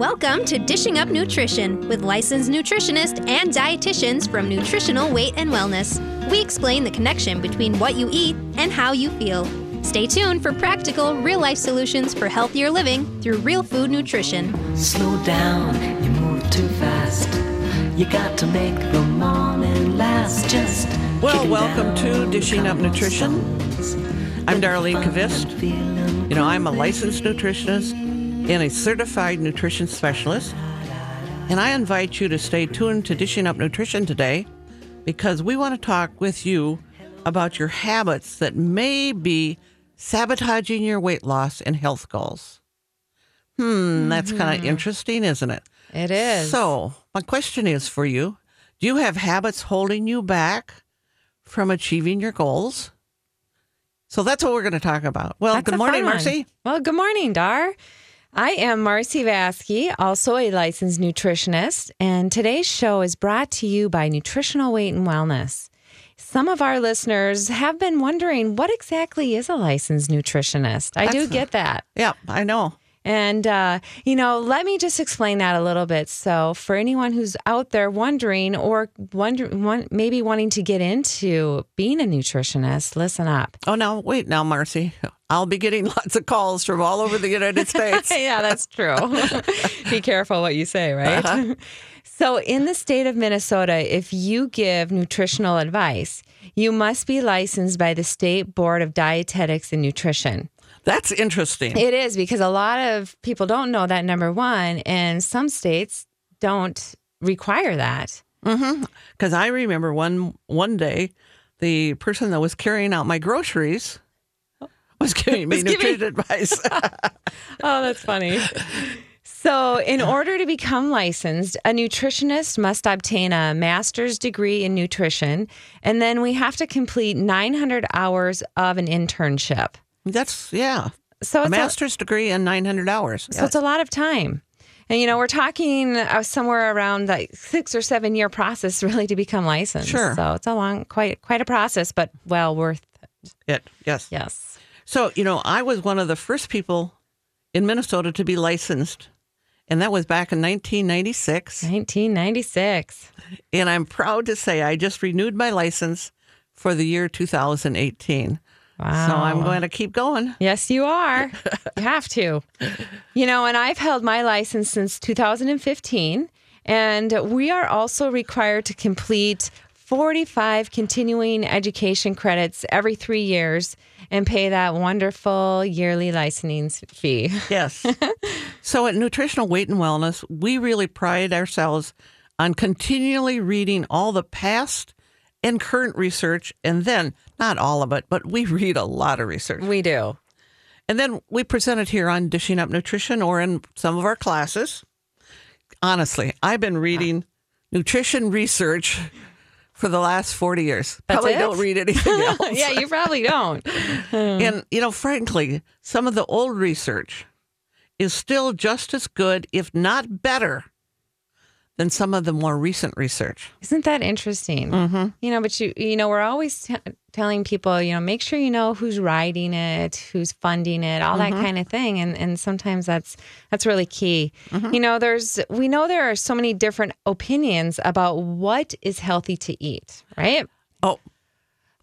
Welcome to Dishing Up Nutrition with licensed nutritionists and dietitians from Nutritional Weight and Wellness. We explain the connection between what you eat and how you feel. Stay tuned for practical, real life solutions for healthier living through real food nutrition. Slow down, you move too fast. You got to make the morning last. Just Well, kicking welcome to Dishing Up Nutrition. I'm Darlene Kvist. You know, I'm a licensed nutritionist and a certified nutrition specialist. And I invite you to stay tuned to Dishing Up Nutrition today because we want to talk with you about your habits that may be sabotaging your weight loss and health goals. Hmm, that's kind of interesting, isn't it? It is. So, my question is for you Do you have habits holding you back from achieving your goals? So, that's what we're going to talk about. Well, That's good morning. Marcy. Well, good morning, Dar. I am Marcy Vaske, also a licensed nutritionist, and today's show is brought to you by Nutritional Weight and Wellness. Some of our listeners have been wondering what exactly is a licensed nutritionist. I do get that. Yeah, I know. And, uh, you know, let me just explain that a little bit. So, for anyone who's out there wondering or wonder, want, maybe wanting to get into being a nutritionist, listen up. Oh, no, wait now, Marcy. I'll be getting lots of calls from all over the United States. yeah, that's true. Be careful what you say, right? Uh-huh. So, in the state of Minnesota, if you give nutritional advice, you must be licensed by the State Board of Dietetics and Nutrition. That's interesting. It is because a lot of people don't know that, number one, and some states don't require that. Because I remember one one day, the person that was carrying out my groceries was giving me Was giving- nutrition advice. Oh, that's funny. So, in order to become licensed, a nutritionist must obtain a master's degree in nutrition, and then we have to complete 900 hours of an internship. That's, yeah, So, a it's a, master's degree and 900 hours. so it's a lot of time. And, you know, we're talking uh, somewhere around like six or seven year process really to become licensed. Sure. So, it's a long, quite, quite a process, but well worth it. Yes. Yes. So, you know, I was one of the first people in Minnesota to be licensed, and that was back in 1996. 1996. And I'm proud to say I just renewed my license for the year 2018. Wow. So I'm going to keep going. Yes, you are. you have to. You know, and I've held my license since 2015, and we are also required to complete 45 continuing education credits every three years and pay that wonderful yearly licensing fee. Yes. so at Nutritional Weight and Wellness, we really pride ourselves on continually reading all the past and current research, and then not all of it, but we read a lot of research. We do. And then we present it here on Dishing Up Nutrition or in some of our classes. Honestly, I've been reading nutrition research for the last 40 years. That's Probably it? don't read anything else. yeah, you probably don't. And, you know, frankly, some of the old research is still just as good, if not better, than some of the more recent research. Isn't that interesting? Mm-hmm. You know, but you you know, we're always t- telling people, you know, make sure you know who's writing it, who's funding it, all that kind of thing, and and sometimes that's that's really key. You know, there's we know there are so many different opinions about what is healthy to eat, right? Oh,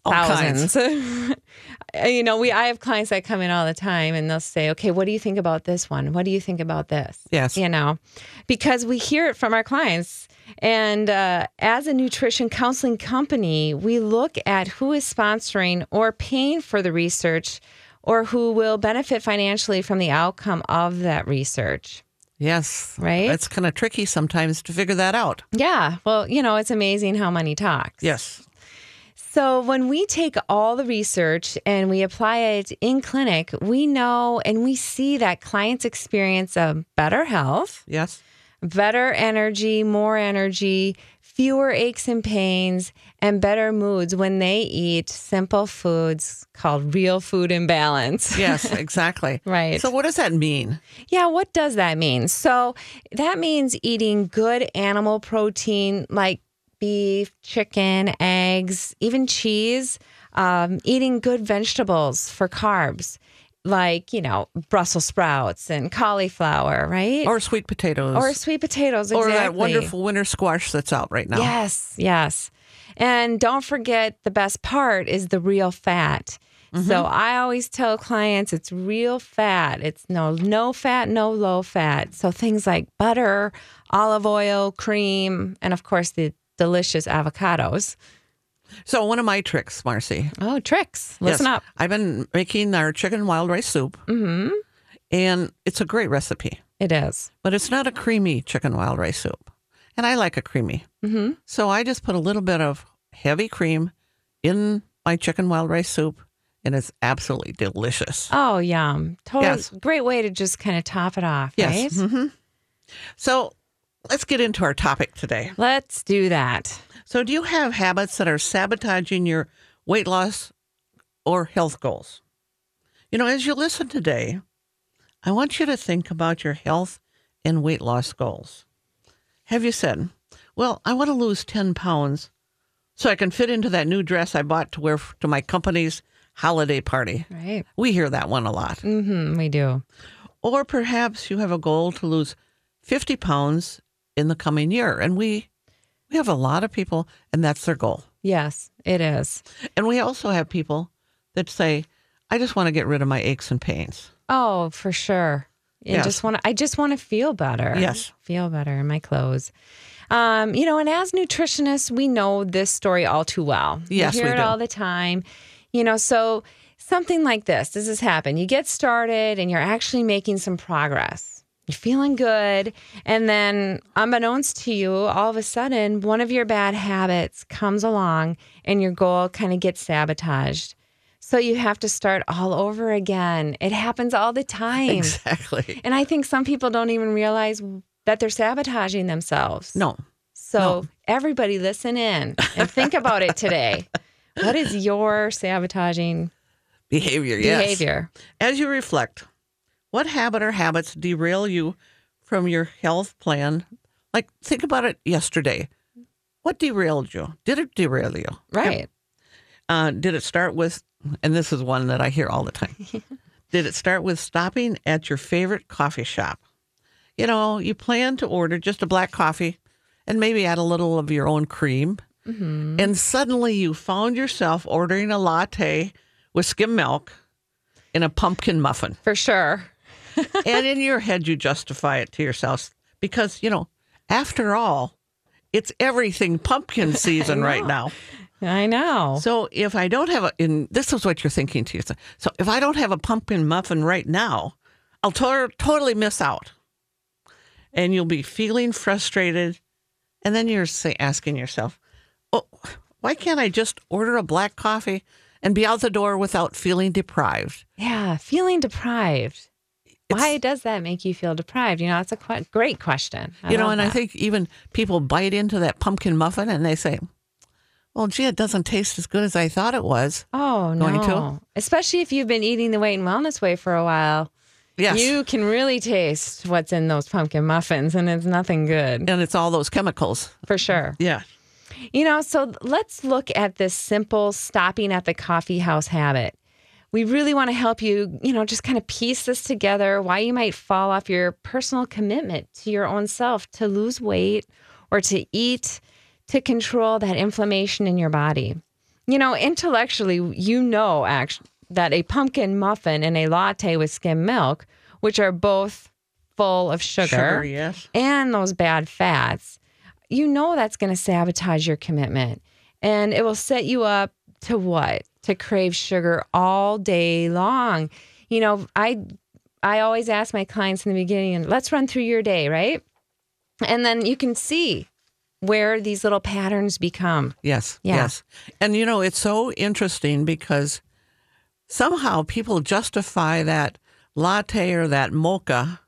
all. Thousands. you know, we I have clients that come in all the time and they'll say, "Okay, what do you think about this one? What do you think about this?" Yes. You know, because we hear it from our clients. And uh, as a nutrition counseling company, we look at who is sponsoring or paying for the research or who will benefit financially from the outcome of that research. Yes. Right? It's kind of tricky sometimes to figure that out. Yeah. Well, you know, it's amazing how money talks. Yes. So, when we take all the research and we apply it in clinic, we know and we see that clients experience a better health, Yes. better energy, more energy, fewer aches and pains, and better moods when they eat simple foods called real food in balance. Yes, exactly. Right. So, what does that mean? Yeah, what does that mean? So that means eating good animal protein like beef, chicken, eggs, even cheese, um, eating good vegetables for carbs. like, you know, Brussels sprouts and cauliflower, right? Or sweet potatoes. Or sweet potatoes, Or that wonderful winter squash that's out right now. Yes, yes. And don't forget the best part is the real fat. So I always tell clients it's real fat. It's no no fat, no low fat. So things like butter, olive oil, cream, and of course the delicious avocados. So one of my tricks, Marcy. Oh, tricks. Listen yes, up. I've been making our chicken wild rice soup, Mhm. and it's a great recipe. It is. but it's not a creamy chicken wild rice soup. And I like a creamy. Mhm. So I just put a little bit of heavy cream in my chicken wild rice soup, and it's absolutely delicious. Oh, yum. Totally Yes. great way to just kind of top it off, Yes. right? hmm So let's get into our topic today. Let's do that. So, do you have habits that are sabotaging your weight loss or health goals? You know, as you listen today, I want you to think about your health and weight loss goals. Have you said, Well, I want to lose 10 pounds so I can fit into that new dress I bought to wear to my company's holiday party? Right. We hear that one a lot. Mm-hmm. We do. Or perhaps you have a goal to lose 50 pounds in the coming year. And we, we have a lot of people, and that's their goal. Yes, it is. And we also have people that say, I just want to get rid of my aches and pains. Oh, for sure. I Yes. just want to. I just want to feel better. Yes. feel better in my clothes. Um, you know, and as nutritionists, we know this story all too well. Yes, we hear we it do. all the time. You know, so something like this. this has happened. You get started, and you're actually making some progress. You're feeling good, and then unbeknownst to you, all of a sudden, one of your bad habits comes along, and your goal kind of gets sabotaged. So you have to start all over again. It happens all the time. Exactly. And I think some people don't even realize that they're sabotaging themselves. No. So no. everybody listen in and think about it today. What is your sabotaging Behavior, yes. behavior? As you reflect, what habit or habits derail you from your health plan? Like, think about it yesterday. What derailed you? Did it derail you? Right. Uh, did it start with, and this is one that I hear all the time. did it start with stopping at your favorite coffee shop? You know, you plan to order just a black coffee and maybe add a little of your own cream. And suddenly you found yourself ordering a latte with skim milk and a pumpkin muffin. For sure. And in your head, you justify it to yourself because, you know, after all, it's everything pumpkin season right now. I know. So if I don't have a, and this is what you're thinking to yourself. So if I don't have a pumpkin muffin right now, I'll to- totally miss out. And you'll be feeling frustrated. And then you're say, asking yourself, oh, why can't I just order a black coffee and be out the door without feeling deprived? yeah. Feeling deprived. Why does that make you feel deprived? You know, it's a que- great question. I you know, and I think even people bite into that pumpkin muffin and they say, well, gee, it doesn't taste as good as I thought it was. Oh, no. To? Especially if you've been eating the weight and wellness way for a while. Yes. You can really taste what's in those pumpkin muffins, and it's nothing good and it's all those chemicals. for sure. Yeah. You know, so let's look at this simple stopping at the coffee house habit. We really want to help you, you know, just kind of piece this together why you might fall off your personal commitment to your own self to lose weight or to eat to control that inflammation in your body. You know, intellectually, you know actually that a pumpkin muffin and a latte with skim milk, which are both full of Sugar, yes. and those bad fats, you know that's going to sabotage your commitment. And it will set you up to what? To crave sugar all day long. You know, I I always ask my clients in the beginning, let's run through your day, right? And then you can see where these little patterns become. Yes. Yeah. Yes. And you know, it's so interesting because somehow people justify that latte or that mocha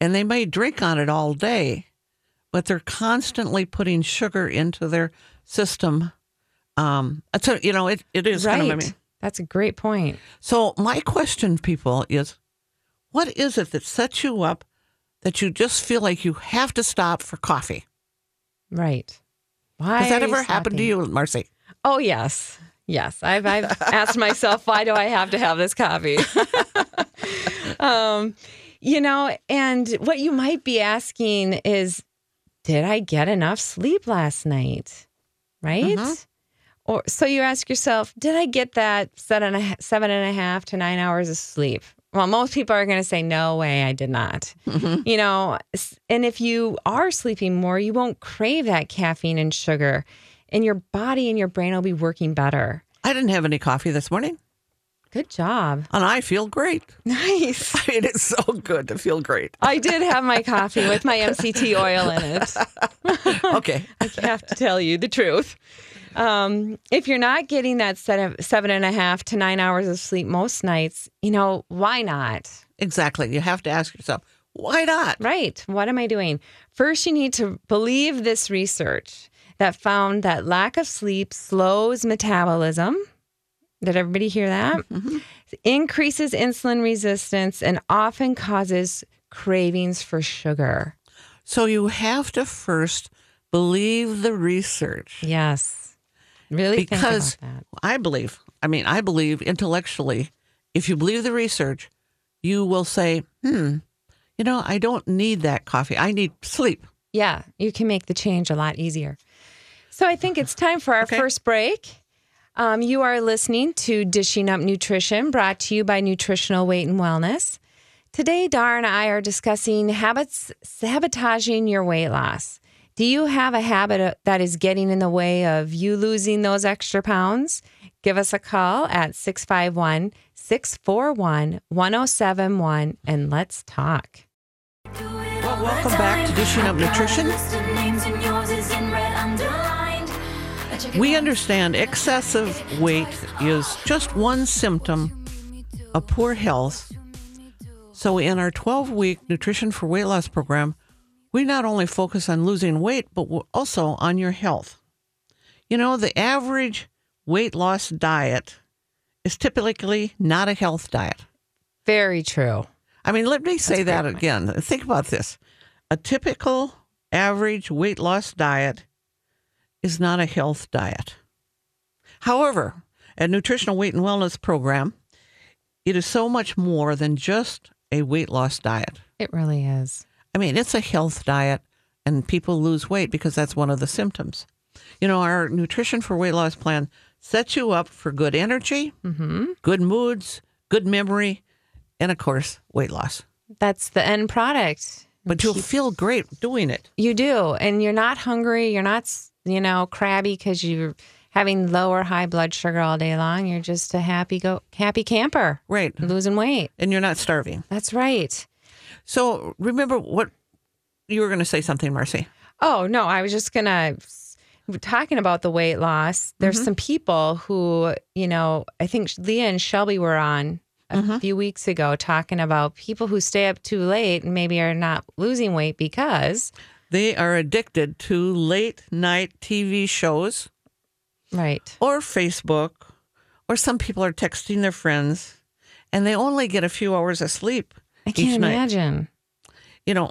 and they may drink on it all day, but they're constantly putting sugar into their system. Um, so, you know, it, it is right. kind of, I mean, That's a great point. so my question, people, is what is it that sets you up that you just feel like you have to stop for coffee? Right. Why Has that ever happened to you, Marcy? Oh, yes. Yes, I've, I've asked myself, why do I have to have this coffee? um, you know, and what you might be asking is, did I get enough sleep last night? Right? Or so you ask yourself, did I get that seven and a, seven and a half to nine hours of sleep? Well, most people are going to say, no way, I did not. Mm-hmm. You know, and if you are sleeping more, you won't crave that caffeine and sugar, and your body and your brain will be working better. I didn't have any coffee this morning, Good job. and I feel great. Nice. I mean, it's so good to feel great. I did have my coffee with my MCT oil in it. Okay. I have to tell you the truth. Um, if you're not getting that set of seven and a half to nine hours of sleep most nights, you know, why not? Exactly. You have to ask yourself, why not? Right. What am I doing? First, you need to believe this research that found that lack of sleep slows metabolism. Did everybody hear that? Increases insulin resistance and often causes cravings for sugar. So you have to first believe the research. Yes. Really because think about that. I believe, I mean, I believe intellectually, if you believe the research, you will say, hmm, you know, I don't need that coffee. I need sleep. Yeah, you can make the change a lot easier. So I think it's time for our Okay. first break. Um, you are listening to Dishing Up Nutrition, brought to you by Nutritional Weight and Wellness. Today, Dar and I are discussing habits sabotaging your weight loss. Do you have a habit that is getting in the way of you losing those extra pounds? Give us a call at 651 641 1071 and let's talk. Well, welcome back to Dishing Up Nutrition. We understand excessive weight is just one symptom of poor health. So, in our 12 week Nutrition for Weight Loss program, we not only focus on losing weight, but also on your health. You know, the average weight loss diet is typically not a health diet. Very true. I mean, let me say great that again. Think about this. A typical average weight loss diet is not a health diet. However, at Nutritional Weight and Wellness Program, it is so much more than just a weight loss diet. It really is. I mean, it's a health diet, and people lose weight because that's one of the symptoms. You know, our Nutrition for Weight Loss plan sets you up for good energy, mm-hmm. good moods, good memory, and of course, weight loss. That's the end product. But you'll feel great doing it. You do. And you're not hungry. You're not, you know, crabby because you're having low or high blood sugar all day long. You're just a happy go happy camper Right. losing weight. And you're not starving. That's right. So remember what you were going to say something, Marcy. Oh, no, I was just going to talking about the weight loss. There's mm-hmm. some people who, you know, I think Leah and Shelby were on a mm-hmm. few weeks ago talking about people who stay up too late and maybe are not losing weight because They are addicted to late night TV shows right. or Facebook, or some people are texting their friends and they only get a few hours of sleep I can't imagine. You know,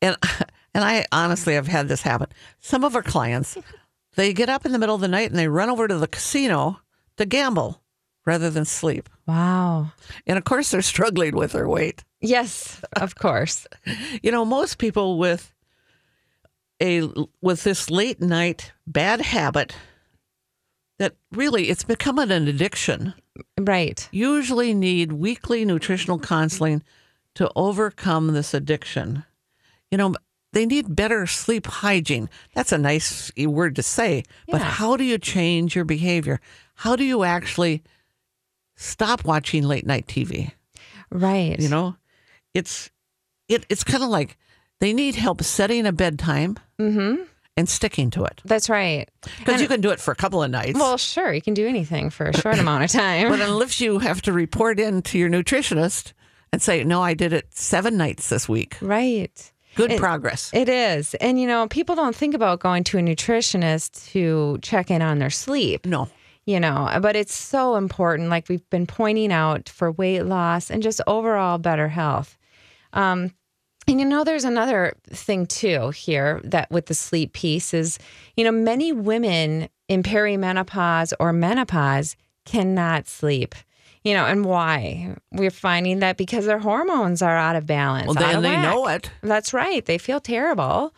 and and I honestly have had this happen. Some of our clients, they get up in the middle of the night and they run over to the casino to gamble rather than sleep. Wow. And of course, they're struggling with their weight. Yes, of course. You know, most people with a with this late night bad habit that really it's become an addiction right. usually need weekly nutritional counseling to overcome this addiction. You know, they need better sleep hygiene. That's a nice word to say, but Yeah. how do you change your behavior? How do you actually stop watching late night TV? Right. You know, it's it it's kind of like they need help setting a bedtime Mm-hmm. and sticking to it That's right. because you can do it for a couple of nights. Well, sure, you can do anything for a short amount of time. but unless you have to report in to your nutritionist and say, "No, I did it seven nights this week," right. good It- progress. It is. And you know, people don't think about going to a nutritionist to check in on their sleep. no, you know, but it's so important, like we've been pointing out for weight loss and just overall better health. Um, and you know, there's another thing too here that with the sleep piece is, you know, many women in perimenopause or menopause cannot sleep. You know, and why? We're finding that because their hormones are out of balance. Well, they, of they know it. That's right. They feel terrible.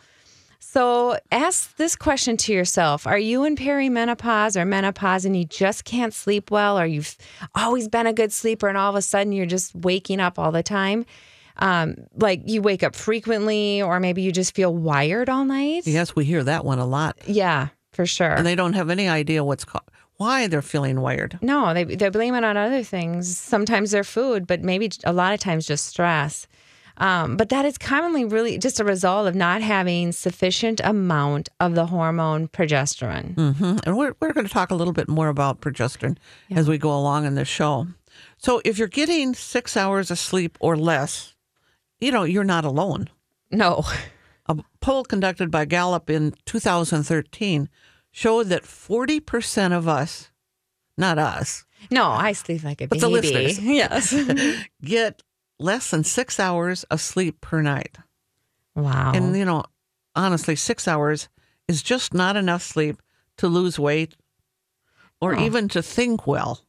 So ask this question to yourself Are you in perimenopause or menopause and you just can't sleep well, or you've always been a good sleeper and all of a sudden you're just waking up all the time? Um, like you wake up frequently, or maybe you just feel wired all night. Yes, we hear that one a lot. Yeah, for sure. And they don't have any idea what's co- why they're feeling wired. No, they they blame it on other things. Sometimes their food, but maybe a lot of times just stress. Um, but that is commonly really just a result of not having sufficient amount of the hormone progesterone. hmm And we're, we're going to talk a little bit more about progesterone as we go along in this show. So if you're getting six hours of sleep or less, you know, you're not alone. No, A poll conducted by Gallup in 2013 showed that 40% of us, not us, no, I sleep like a But baby. the listeners. yes. get less than six hours of sleep per night. wow. And, you know, honestly, six hours is just not enough sleep to lose weight or Oh. even to think well.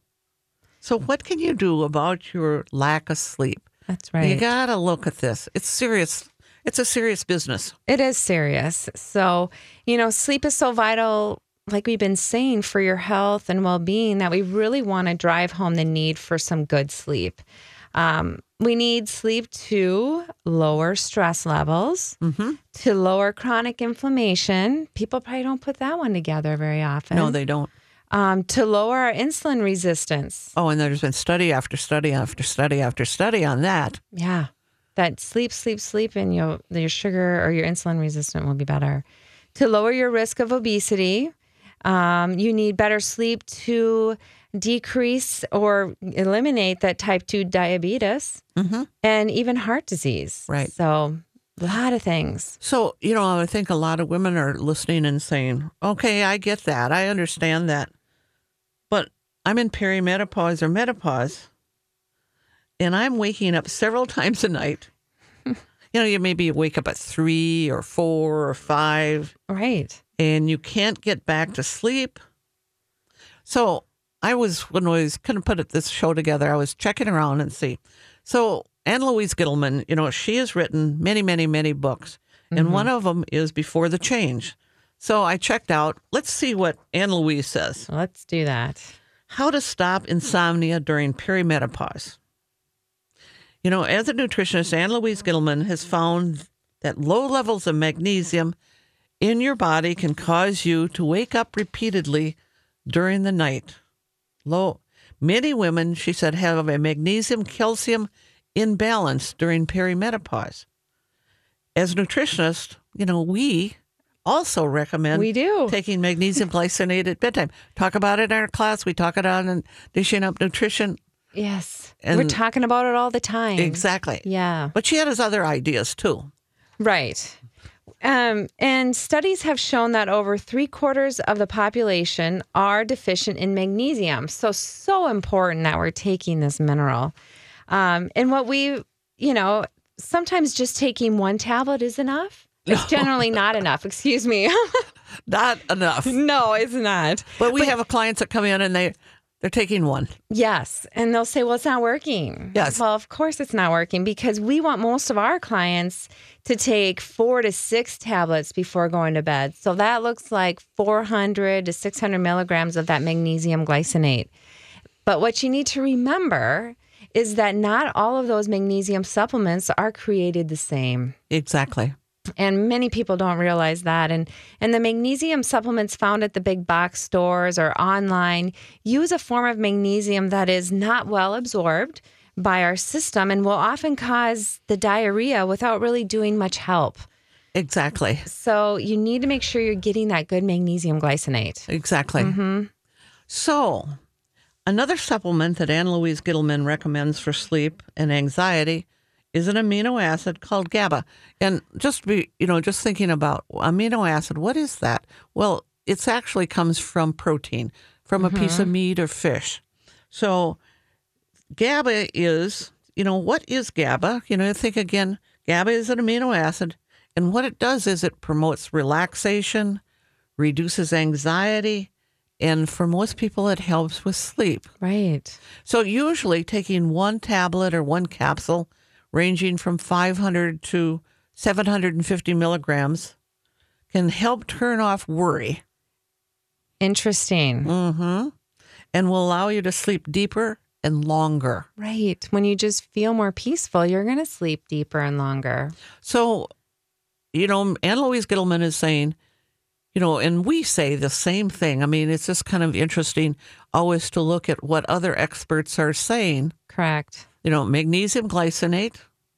So, what can you do about your lack of sleep? That's right. You got to look at this. It's serious. It's a serious business. It is serious. So, you know, sleep is so vital, like we've been saying, for your health and well being that we really want to drive home the need for some good sleep. Um, we need sleep to lower stress levels, Mm-hmm. to lower chronic inflammation. People probably don't put that one together very often. No, they don't. Um, to lower our insulin resistance. Oh, and there's been study after study after study after study on that. Yeah. That sleep, sleep, sleep, and your your sugar or your insulin resistant will be better. To lower your risk of obesity, um, you need better sleep to decrease or eliminate that type two diabetes Mhm. and even heart disease. Right. So a lot of things. So, you know, I think a lot of women are listening and saying, okay, I get that. I understand that. I'm in perimenopause or menopause, and I'm waking up several times a night. you know, you maybe wake up at three or four or five, Right. and you can't get back to sleep. So I was, when I was kind of put this show together, I was checking around and see. So Ann Louise Gittleman, you know, she has written many, many, many books, and mm-hmm. one of them is Before the Change. So I checked out. Let's see what Ann Louise says. Let's do that. How to stop insomnia during perimenopause. You know, as a nutritionist, Ann Louise Gittleman has found that low levels of magnesium in your body can cause you to wake up repeatedly during the night. Low. Many women, she said, have a magnesium calcium imbalance during perimenopause. As nutritionists, you know, we also recommend We do. taking magnesium glycinate at bedtime. Talk about it in our class. We talk about it in Dishing Up Nutrition. Yes. And- We're talking about it all the time. Exactly. Yeah. But she had his other ideas too. Right. Um, and studies have shown that over three quarters of the population are deficient in magnesium. So, so important that we're taking this mineral. Um, and what we, you know, sometimes just taking one tablet is enough. It's generally not enough. Excuse me. Not enough. no, it's not. But we have clients that come in and they they're taking one. Yes. And they'll say, well, it's not working. Yes. Well, of course it's not working because we want most of our clients to take four to six tablets before going to bed. So that looks like 400 to 600 milligrams of that magnesium glycinate. But what you need to remember is that not all of those magnesium supplements are created the same Exactly. And many people don't realize that and and the magnesium supplements found at the big box stores or online use a form of magnesium that is not well absorbed by our system and will often cause the diarrhea without really doing much help Exactly. so you need to make sure you're getting that good magnesium glycinate Exactly. Mm-hmm. So, another supplement that Ann Louise Gittleman recommends for sleep and anxiety is an amino acid called GABA. And just be, you know, just thinking about amino acid, what is that? Well, it's actually comes from protein, from a mm-hmm. piece of meat or fish. So, GABA is, you know, what is GABA? You know, think again, GABA is an amino acid, and what it does is it promotes relaxation, reduces anxiety, And for most people, it helps with sleep. Right. So, usually, taking one tablet or one capsule, ranging from 500 to 750 milligrams, can help turn off worry Interesting. mm-hmm. and will allow you to sleep deeper and longer. Right. When you just feel more peaceful, you're going to sleep deeper and longer. So, you know, Ann Louise Gittleman is saying, you know, and we say the same thing. I mean, it's just kind of interesting always to look at what other experts are saying. Correct. You know, magnesium glycinate,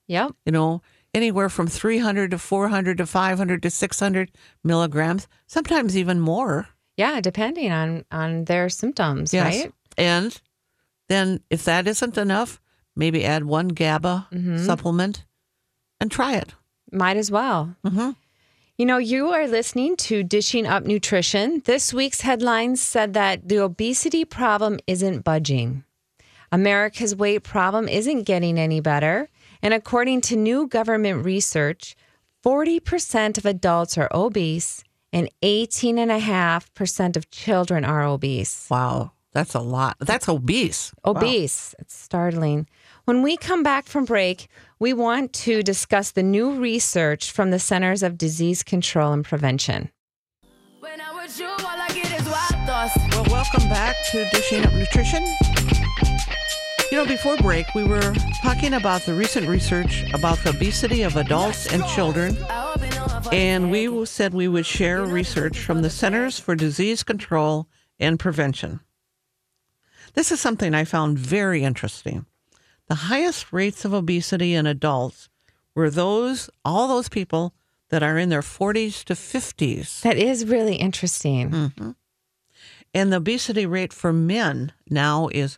Yep. you know, anywhere from 300 to 400 to 500 to 600 milligrams, sometimes even more. Yeah, depending on on their symptoms, right? And then if that isn't enough, maybe add one GABA supplement and try it. Might as well. hmm You know, you are listening to Dishing Up Nutrition. This week's headlines said that the obesity problem isn't budging. America's weight problem isn't getting any better. And according to new government research, 40% of adults are obese and 18.5% of children are obese. Wow. That's a lot. That's obese. Wow. Obese. It's startling. When we come back from break, we want to discuss the new research from the Centers of Disease Control and Prevention. When I'm you, all I get is wild thoughts. Well, welcome back to Dishing Up Nutrition. You know, before break, we were talking about the recent research about the obesity of adults and children, I hope you know I'm fucking and we said we would share research from the Centers for Disease Control and Prevention. This is something I found very interesting. The highest rates of obesity in adults were those, all those people that are in their 40s to 50s. That is really interesting. Hmm. And the obesity rate for men now is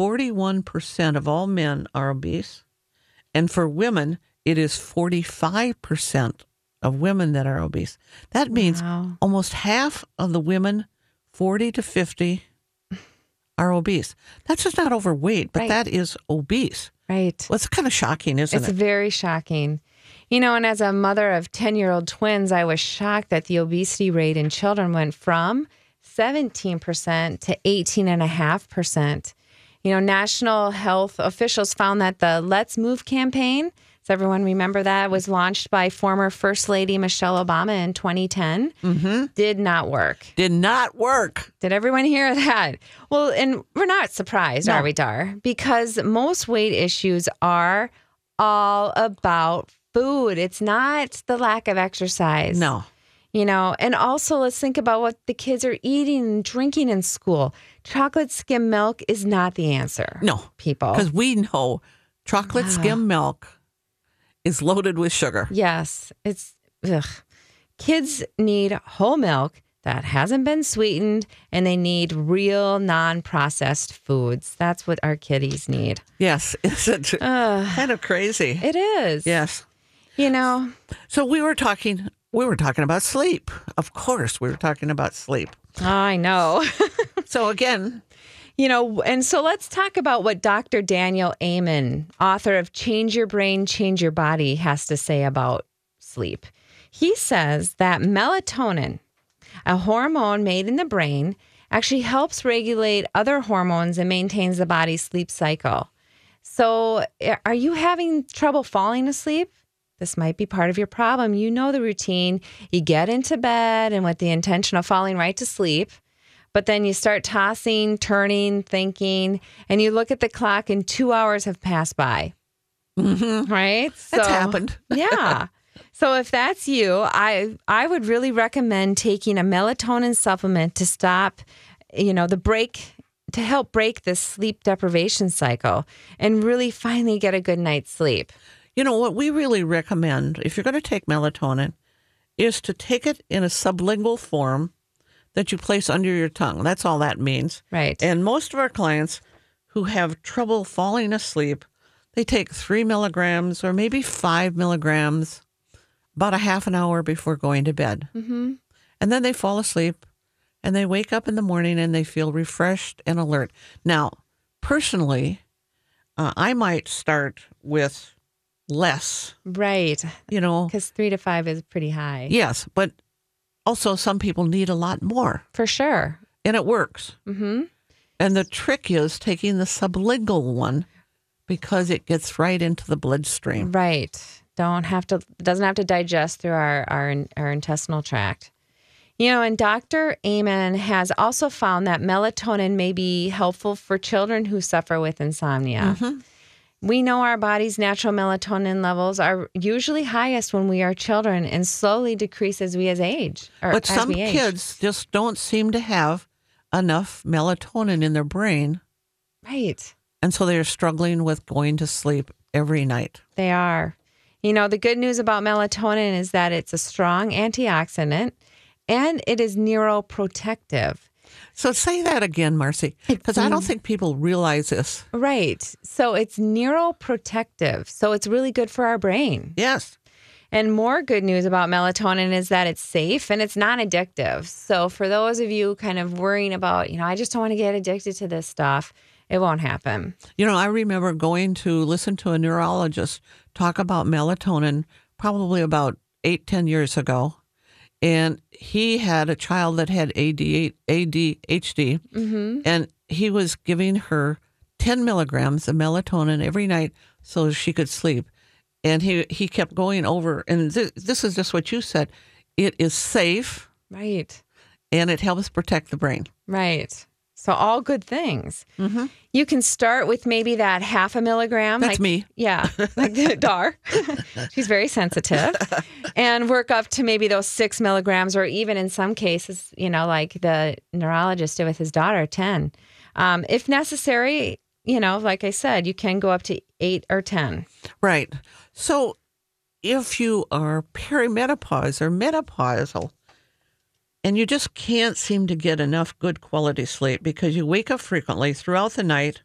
41% of all men are obese. And for women, it is 45% of women that are obese. That means Wow. almost half of the women 40 to 50 are obese. That's just not overweight, but Right. that is obese. Right. Well, it's kind of shocking, isn't It's it? It's very shocking. You know, and as a mother of 10 year old twins, I was shocked that the obesity rate in children went from 17% to 18.5%. You know, national health officials found that the Let's Move campaign, does everyone remember that, was launched by former First Lady Michelle Obama in 2010, mm-hmm. did not work. Did not work. Did everyone hear that? Well, and we're not surprised, No. are we, Dar? Because most weight issues are all about food. It's not the lack of exercise. No. You know, and also let's think about what the kids are eating and drinking in school. Chocolate skim milk is not the answer. No. People. Because we know chocolate ah. skim milk is loaded with sugar. Yes, it's ugh. Kids need whole milk that hasn't been sweetened and they need real non-processed foods. That's what our kiddies need. Yes, is it kind of crazy? It is. Yes. You know, So we were talking. We were talking about sleep. Of course, we were talking about sleep. I know. So again, you know, and so let's talk about what Dr. Daniel Amen, author of Change Your Brain, Change Your Body, has to say about sleep. He says that melatonin, a hormone made in the brain, actually helps regulate other hormones and maintains the body's sleep cycle. So, eh, are you having trouble falling asleep? This might be part of your problem. You know the routine. You get into bed and with the intention of falling right to sleep, but then you start tossing, turning, thinking, and you look at the clock and two hours have passed by. Mm-hmm. Right? That's happened. yeah. So if that's you, I I would really recommend taking a melatonin supplement to stop, you know, the break to help break this sleep deprivation cycle and really finally get a good night's sleep. You know what we really recommend if you're going to take melatonin is to take it in a sublingual form that you place under your tongue. That's all that means. Right. And most of our clients who have trouble falling asleep, they take three milligrams or maybe five milligrams about a half an hour before going to bed. Mm-hmm. And then they fall asleep and they wake up in the morning and they feel refreshed and alert. Now, personally, uh, I might start with less, right. you know. Because three to five is pretty high. Yes, but also some people need a lot more. For sure. and it works. Mm-hmm. And the trick is taking the sublingual one because it gets right into the bloodstream. Right. Don't have to doesn't have to digest through our our, our intestinal tract. You know, and Dr. Amen has also found that melatonin may be helpful for children who suffer with insomnia. We know our body's natural melatonin levels are usually highest when we are children and slowly decrease as we as age. Or But as some kids just don't seem to have enough melatonin in their brain. Right. And so they're struggling with going to sleep every night. They are. You know, the good news about melatonin is that it's a strong antioxidant and it is neuroprotective. So say that again, Marcy, because I don't think people realize this. Right. So it's neuroprotective. So it's really good for our brain. Yes. And more good news about melatonin is that it's safe and it's non addictive. So for those of you kind of worrying about, you know, I just don't want to get addicted to this stuff, it won't happen. You know, I remember going to listen to a neurologist talk about melatonin probably about eight, ten years ago. And he had a child that had AD, ADHD, mm-hmm. and he was giving her 10 milligrams of melatonin every night so she could sleep. And he, he kept going over, and th- this is just what you said it is safe Right. and it helps protect the brain. Right. So all good things. You can start with maybe that half a milligram. That's like- me. Yeah, like Dar. She's very sensitive, and work up to maybe those six milligrams, or even in some cases, you know, like the neurologist did with his daughter, ten. Um, if necessary, you know, like I said, you can go up to eight or ten. Right. So if you are perimenopause or menopausal and you just can't seem to get enough good quality sleep because you wake up frequently throughout the night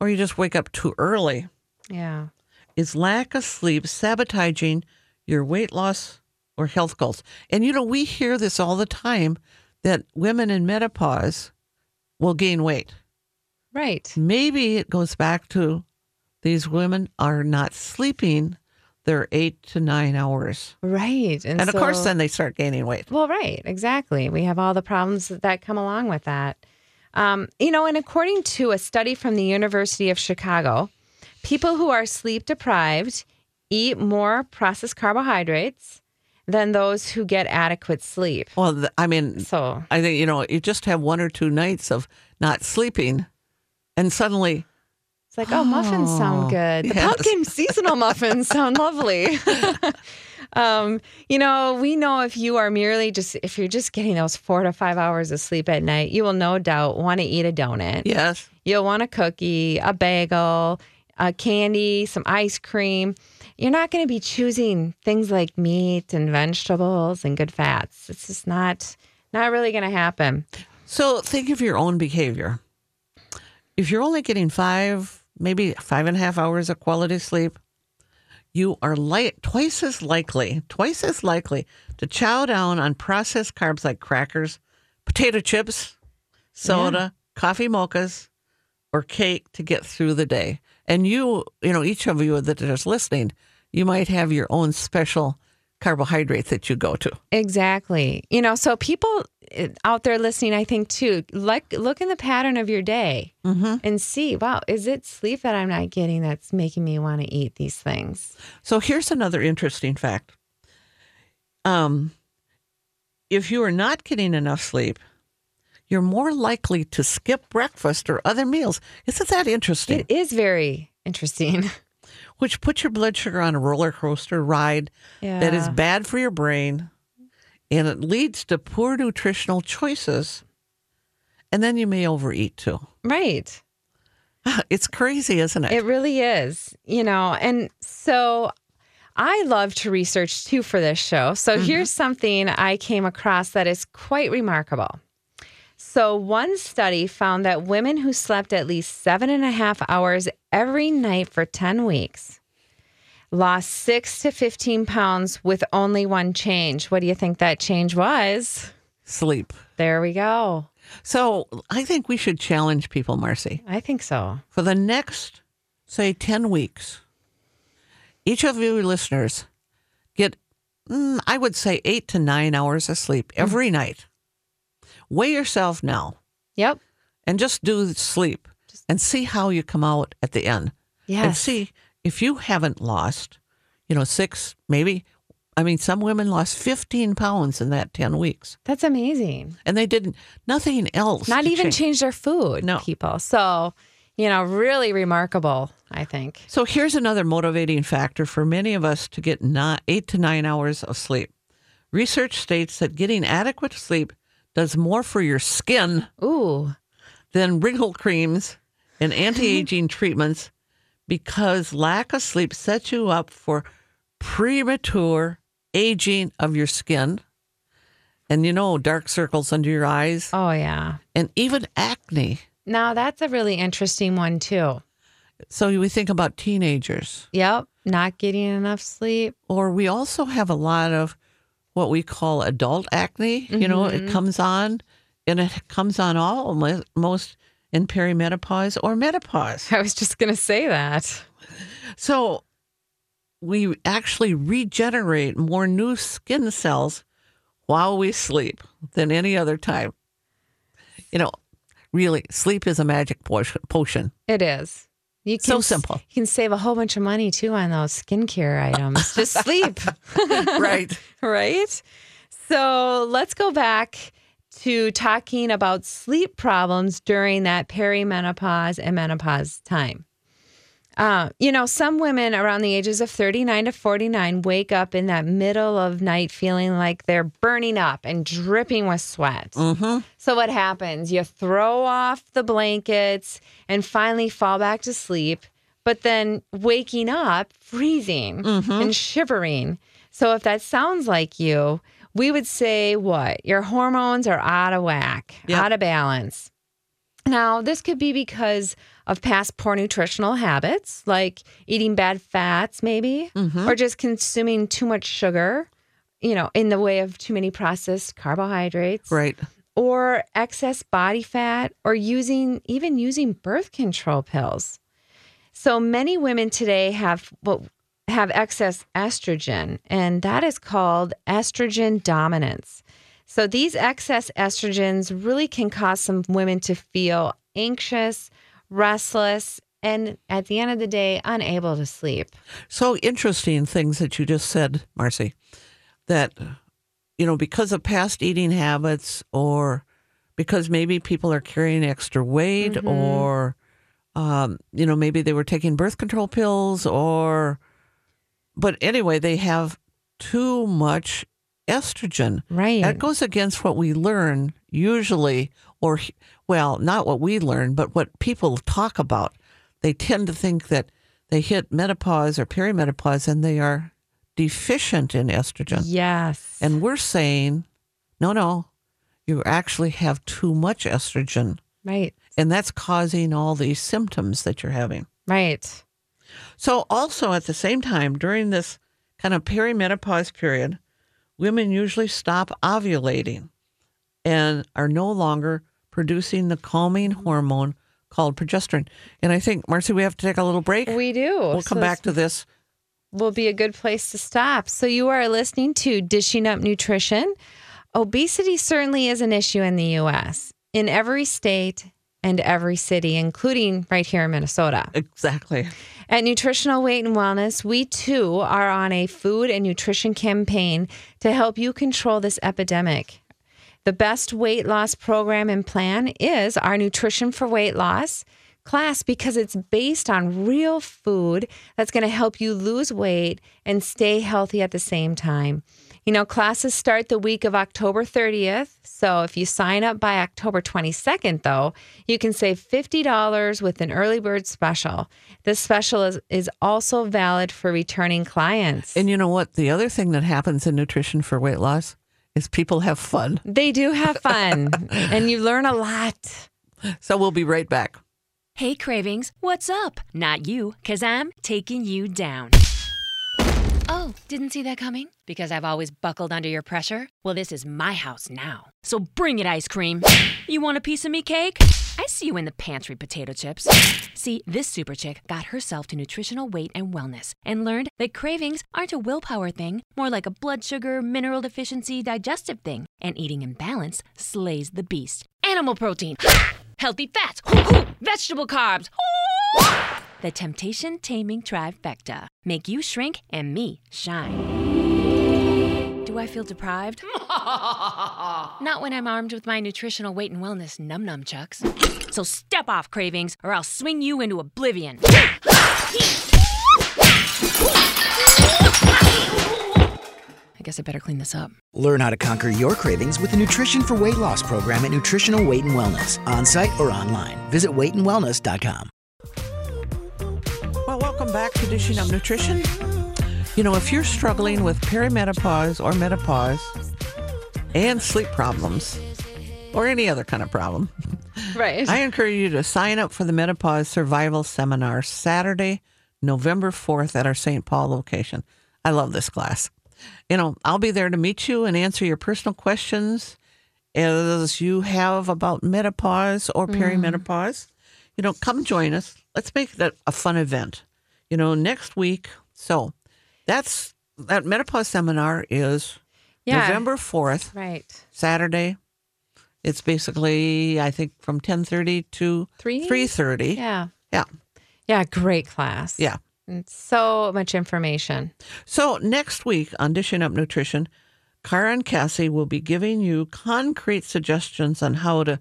or you just wake up too early, Yeah. is lack of sleep sabotaging your weight loss or health goals? And you know, we hear this all the time that women in menopause will gain weight. Right. Maybe it goes back to these women are not sleeping their eight to nine hours. Right. And, of course, then they start gaining weight. Well, right, exactly. We have all the problems that come along with that. Um, you know, and according to a study from the University of Chicago, people who are sleep deprived eat more processed carbohydrates than those who get adequate sleep. Well, I mean, So, I think, you know, you just have one or two nights of not sleeping, and suddenly, it's like, oh, muffins sound good. The yes. pumpkin seasonal muffins sound lovely. um, you know, we know if you are merely just, if you're just getting those four to five hours of sleep at night, you will no doubt want to eat a donut. yes, You'll want a cookie, a bagel, a candy, some ice cream. You're not going to be choosing things like meat and vegetables and good fats. It's just not not really going to happen. So think of your own behavior. If you're only getting five, maybe five and a half hours of quality sleep, you are light, twice as likely, twice as likely to chow down on processed carbs like crackers, potato chips, soda, coffee mochas, or cake to get through the day. And you, you know, each of you that is listening, you might have your own special carbohydrate that you go to. Exactly. You know, so people uh, out there listening, I think too, like look in the pattern of your day and see, wow, is it sleep that I'm not getting that's making me want to eat these things? So here's another interesting fact. Um, if you are not getting enough sleep, you're more likely to skip breakfast or other meals. Isn't that interesting? It is very interesting. Which puts your blood sugar on a roller coaster ride that is bad for your brain and it leads to poor nutritional choices. And then you may overeat too. Right. It's crazy, isn't it? It really is, you know. And so I love to research too for this show. So mm-hmm. here's something I came across that is quite remarkable. So, one study found that women who slept at least seven and a half hours every night for 10 weeks lost six to 15 pounds with only one change. What do you think that change was? Sleep. There we go. So I think we should challenge people, Marcy. I think so. for the next, say, 10 weeks, each of you listeners get, mm, I would say, eight to nine hours of sleep every night. Weigh yourself now Yep. and just do sleep and see how you come out at the end. Yeah. And see if you haven't lost, you know, six, maybe. I mean, some women lost 15 pounds in that 10 weeks That's amazing. and they didn't, nothing else. Not even change. change their food, No. people. So, you know, really remarkable, I think. So here's another motivating factor for many of us to get not eight to nine hours of sleep. Research states that getting adequate sleep does more for your skin Ooh. than wrinkle creams and anti aging treatments because lack of sleep sets you up for premature aging of your skin. And you know, dark circles under your eyes Oh, yeah. and even acne. Now, that's a really interesting one, too. So we think about teenagers. Yep. Not getting enough sleep. or we also have a lot of what we call adult acne. You know, Mm-hmm. it comes on and it comes on all most in perimenopause or menopause. I was just going to say that. So we actually regenerate more new skin cells while we sleep than any other time. You know, really, sleep is a magic potion. It is. You So simple. You can save a whole bunch of money too on those skincare items. Just sleep. right. right? So let's go back to talking about sleep problems during that perimenopause and menopause time. Uh, you know, some women around the ages of 39 to 49 wake up in that middle of night feeling like they're burning up and dripping with sweat. So, what happens? You throw off the blankets and finally fall back to sleep, but then waking up freezing and shivering. So, if that sounds like you, we would say what? Your hormones are out of whack, Yep. out of balance. Now, this could be because of past poor nutritional habits, like eating bad fats, maybe, mm-hmm. or just consuming too much sugar, you know, in the way of too many processed carbohydrates, Right. or excess body fat, or using even using birth control pills. So many women today have what have excess estrogen, and that is called estrogen dominance. So these excess estrogens really can cause some women to feel anxious, restless, and at the end of the day, unable to sleep. So interesting things that you just said, Marcy, that, you know, because of past eating habits or because maybe people are carrying extra weight or, um, you know, maybe they were taking birth control pills or, but anyway, they have too much estrogen. Right. That goes against what we learn usually, or, well, not what we learn, but what people talk about. They tend to think that they hit menopause or perimenopause and they are deficient in estrogen. Yes. And we're saying, no, no, you actually have too much estrogen. right. And that's causing all these symptoms that you're having. Right. So, also at the same time, during this kind of perimenopause period, women usually stop ovulating and are no longer producing the calming hormone called progesterone. And I think, Marcy, we have to take a little break. We do. We'll So come back to this. will be a good place to stop. So you are listening to Dishing Up Nutrition. Obesity certainly is an issue in the US, in every state and every city, including right here in Minnesota. Exactly. At Nutritional Weight and Wellness, we too are on a food and nutrition campaign to help you control this epidemic. The best weight loss program and plan is our Nutrition for Weight Loss class because it's based on real food that's going to help you lose weight and stay healthy at the same time. You know, classes start the week of October 30th. So if you sign up by October 22nd, though, you can save $50 with an early bird special. This special is, is also valid for returning clients. And you know what? The other thing that happens in nutrition for weight loss is people have fun. they do have fun and you learn a lot. So we'll be right back. Hey, Cravings, what's up? Not you, because I'm taking you down. Oh, didn't see that coming? Because I've always buckled under your pressure? Well, this is my house now. So bring it, ice cream. You want a piece of me cake? I see you in the pantry, potato chips. See, this super chick got herself to nutritional weight and wellness and learned that cravings aren't a willpower thing, more like a blood sugar, mineral deficiency, digestive thing. And eating in balance slays the beast. Animal protein, healthy fats, vegetable carbs. The temptation taming trifecta. Make you shrink and me shine. Do I feel deprived? Not when I'm armed with my nutritional weight and wellness num num chucks. So step off cravings or I'll swing you into oblivion. I guess I better clean this up. Learn how to conquer your cravings with the Nutrition for Weight Loss program at Nutritional Weight and Wellness, on site or online. Visit weightandwellness.com. Well, welcome back to Dishing Up Nutrition. You know, if you're struggling with perimenopause or menopause and sleep problems or any other kind of problem, Right. I encourage you to sign up for the Menopause Survival Seminar Saturday, November 4th at our St. Paul location. I love this class. You know, I'll be there to meet you and answer your personal questions as you have about menopause or mm-hmm. perimenopause. You know, come join us. Let's make that a fun event. You know, next week. So that's that menopause seminar is Yeah. November 4th. right. Saturday. It's basically I think from ten thirty to Three? three thirty. Yeah. Yeah. Yeah. Great class. Yeah. And so much information. So next week on Dishing Up Nutrition, Cara and Cassie will be giving you concrete suggestions on how to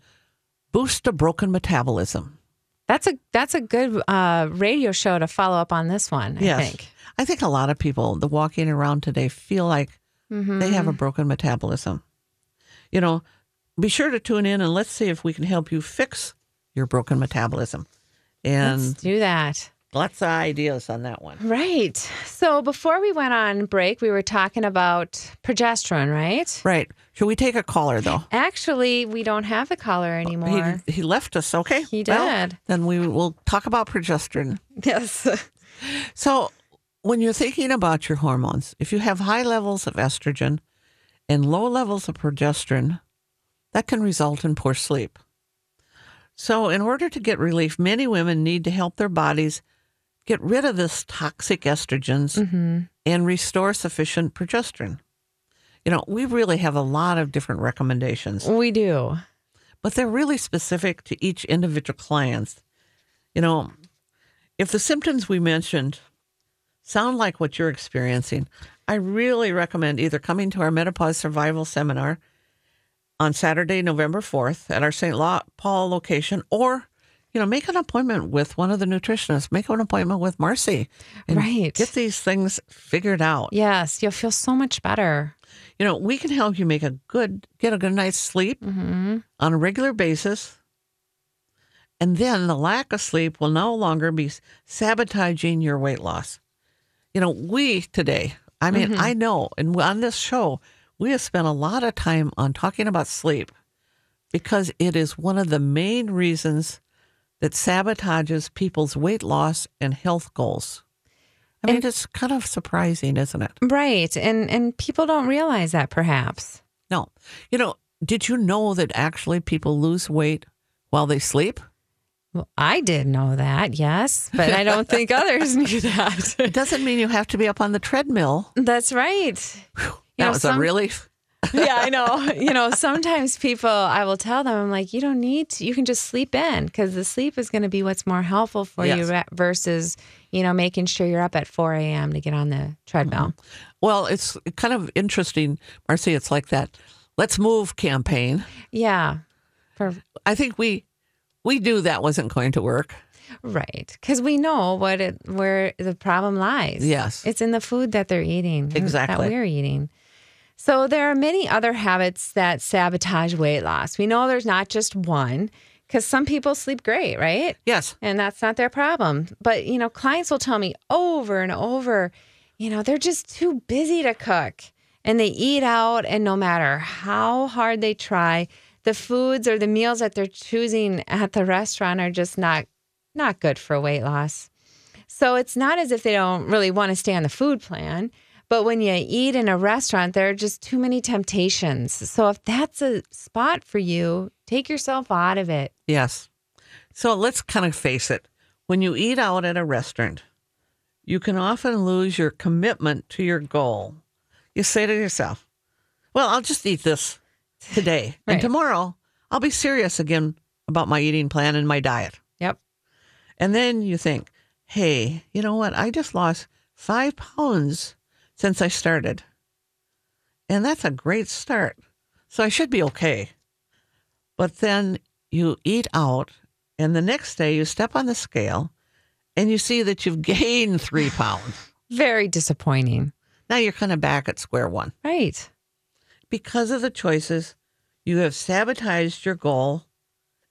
boost a broken metabolism. That's a that's a good uh, radio show to follow up on this one. I yes. think. I think a lot of people the walking around today feel like they have a broken metabolism. You know, be sure to tune in and let's see if we can help you fix your broken metabolism. And Let's do that. Lots of ideas on that one. Right. So before we went on break, we were talking about progesterone, right? Right. Should we take a caller though? Actually, we don't have a caller anymore. He, he left us. Okay. He Well, did. then we will talk about progesterone. yes. So, when you're thinking about your hormones, if you have high levels of estrogen and low levels of progesterone, that can result in poor sleep. So, in order to get relief, many women need to help their bodies get rid of this toxic estrogens mm-hmm. and restore sufficient progesterone. You know, we really have a lot of different recommendations we do. but they're really specific to each individual client. You know, if the symptoms we mentioned sound like what you're experiencing, I really recommend either coming to our menopause survival seminar on Saturday, November 4th at our St. Paul location or you know, make an appointment with one of the nutritionists. Make an appointment with Marcy. Right. Get these things figured out. Yes, you'll feel so much better. You know, we can help you make a good, get a good night's sleep Mm-hmm. on a regular basis. And then the lack of sleep will no longer be sabotaging your weight loss. You know, we today, I mean, Mm-hmm. I know, and on this show, we have spent a lot of time on talking about sleep because it is one of the main reasons that sabotages people's weight loss and health goals. I mean, it's kind of surprising, isn't it? Right. And and people don't realize that perhaps. No. You know, did you know that actually people lose weight while they sleep? Well, I did know that, yes, but I don't think others knew that. It doesn't mean you have to be up on the treadmill. That's right. That know, was some- a relief. yeah, I know. You know, sometimes people, I will tell them, I'm like, you don't need to, you can just sleep in because the sleep is going to be what's more helpful for you Yes. ra- versus, you know, making sure you're up at 4 a.m. to get on the treadmill. Mm-hmm. Well, it's kind of interesting, Marcy. It's like that let's move campaign. Yeah. For, I think we we knew that wasn't going to work. right. Because we know what it, where the problem lies. Yes. It's in the food that they're eating. Mm, exactly. That we're eating. So there are many other habits that sabotage weight loss. We know there's not just one because some people sleep great, right? Yes. and that's not their problem. But, you know, clients will tell me over and over, you know, they're just too busy to cook and they eat out. And no matter how hard they try, the foods or the meals that they're choosing at the restaurant are just not not good for weight loss. So it's not as if they don't really want to stay on the food plan, But when you eat in a restaurant, there are just too many temptations. So if that's a spot for you, take yourself out of it. Yes. So let's kind of face it. When you eat out at a restaurant, you can often lose your commitment to your goal. You say to yourself, Well, I'll just eat this today. And tomorrow, I'll be serious again about my eating plan and my diet. Yep. And then you think, Hey, you know what? I just lost five pounds since I started. And that's a great start. So I should be okay. But then you eat out, and the next day you step on the scale and you see that you've gained three pounds. Very disappointing. Now you're kind of back at square one. Right. Because of the choices, you have sabotaged your goal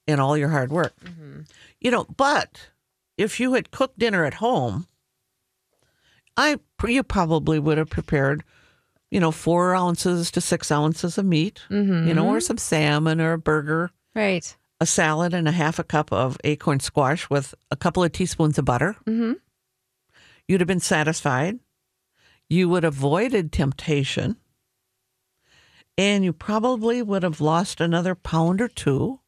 and all your hard work. Mm-hmm. You know, but if you had cooked dinner at home, I you probably would have prepared, you know, four ounces to six ounces of meat, you know, or some salmon or a burger. Right. a salad and a half a cup of acorn squash with a couple of teaspoons of butter. Mm-hmm. You'd have been satisfied. You would have avoided temptation. And you probably would have lost another pound or two.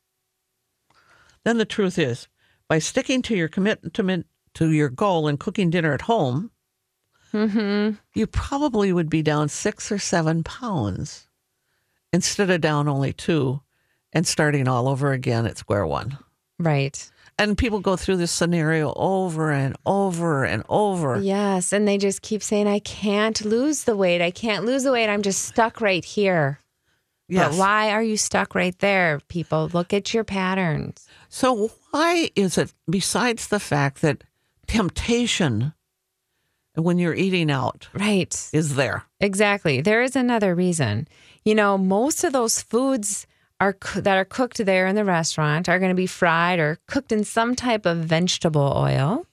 Then the truth is, by sticking to your commitment to your goal and cooking dinner at home, Mm-hmm. you probably would be down six or seven pounds instead of down only two and starting all over again at square one. Right. And people go through this scenario over and over and over. Yes. And they just keep saying, I can't lose the weight. I can't lose the weight. I'm just stuck right here. Yes. But why are you stuck right there, people? Look at your patterns. So why is it besides the fact that temptation when you're eating out Right. is there? Exactly. There is another reason. You know, most of those foods are that are cooked there in the restaurant are going to be fried or cooked in some type of vegetable oil,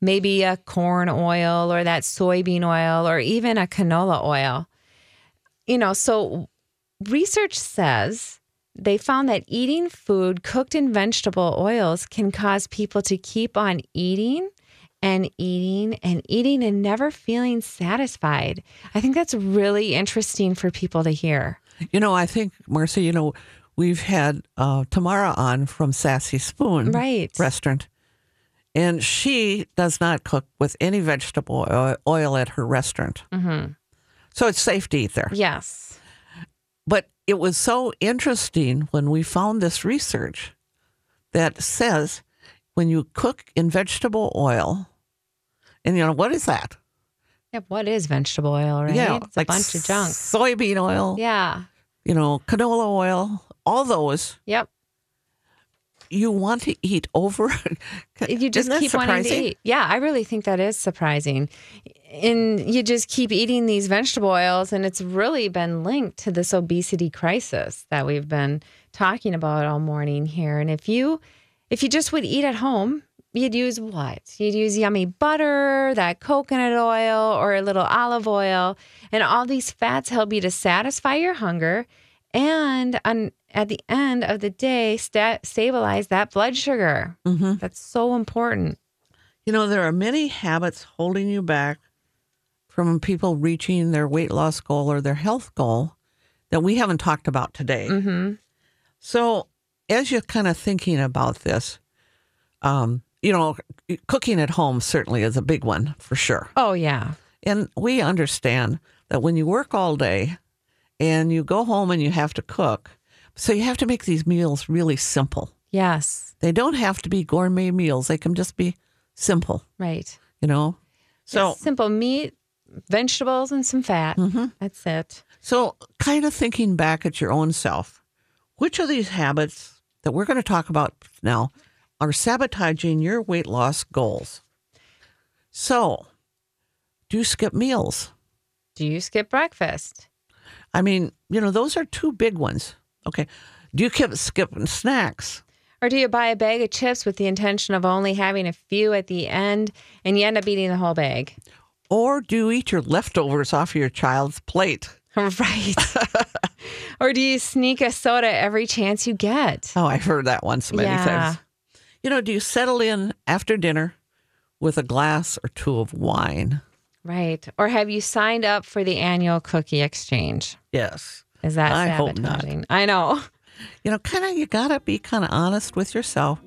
maybe a corn oil or that soybean oil or even a canola oil. You know, so research says they found that eating food cooked in vegetable oils can cause people to keep on eating and eating and eating and never feeling satisfied. I think that's really interesting for people to hear. You know, I think, Marcy, you know, we've had uh, Tamara on from Sassy Spoon Right. restaurant, and she does not cook with any vegetable oil, at her restaurant. Mm-hmm. So it's safe to eat there. Yes. But it was so interesting when we found this research that says when you cook in vegetable oil, and you know, what is that? Yeah, what is vegetable oil, right? Yeah, it's like a bunch of junk. Soybean oil, Yeah. you know, canola oil, all those Yep. you want to eat over. You just Isn't that wanting to surprising? eat. Yeah, I really think that is surprising. And you just keep eating these vegetable oils, and it's really been linked to this obesity crisis that we've been talking about all morning here. And if you, if you just would eat at home, you'd use what? You'd use yummy butter, that coconut oil, or a little olive oil, and all these fats help you to satisfy your hunger, and on at the end of the day, sta- stabilize that blood sugar. hmm That's so important. You know, there are many habits holding you back from people reaching their weight loss goal or their health goal that we haven't talked about today. Mm-hmm. So, as you're kind of thinking about this, um, you know, cooking at home certainly is a big one for sure. Oh, yeah. And we understand that when you work all day and you go home and you have to cook, so you have to make these meals really simple. Yes. They don't have to be gourmet meals, they can just be simple, Right. you know? So, It's simple meat, vegetables, and some fat. Mhm. That's it. So, kind of thinking back at your own self, which of these habits that we're going to talk about now are sabotaging your weight loss goals? So, do you skip meals? Do you skip breakfast? I mean, you know, those are two big ones. Okay. Do you keep skipping snacks? Or do you buy a bag of chips with the intention of only having a few at the end and you end up eating the whole bag? Or do you eat your leftovers off your child's plate? Right. or do you sneak a soda every chance you get? Oh, I've heard that one so many Yeah. times. You know, do you settle in after dinner with a glass or two of wine? Right. Or have you signed up for the annual cookie exchange? Yes. Is that I hope not. sabotaging? I know. You know, kind of, you got to be kind of honest with yourself.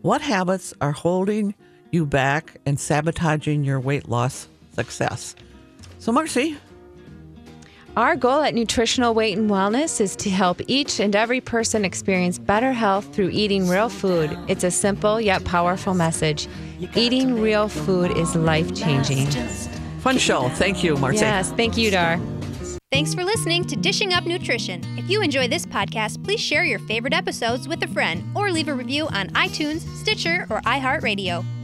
What habits are holding you back and sabotaging your weight loss success? So, Marcy, Our goal at Nutritional Weight and Wellness is to help each and every person experience better health through eating real food. It's a simple yet powerful message. Eating real food is life changing. fun show. Thank you, Marcy. Yes, thank you, Dar. Thanks for listening to Dishing Up Nutrition. If you enjoy this podcast, please share your favorite episodes with a friend or leave a review on iTunes, Stitcher, or iHeartRadio.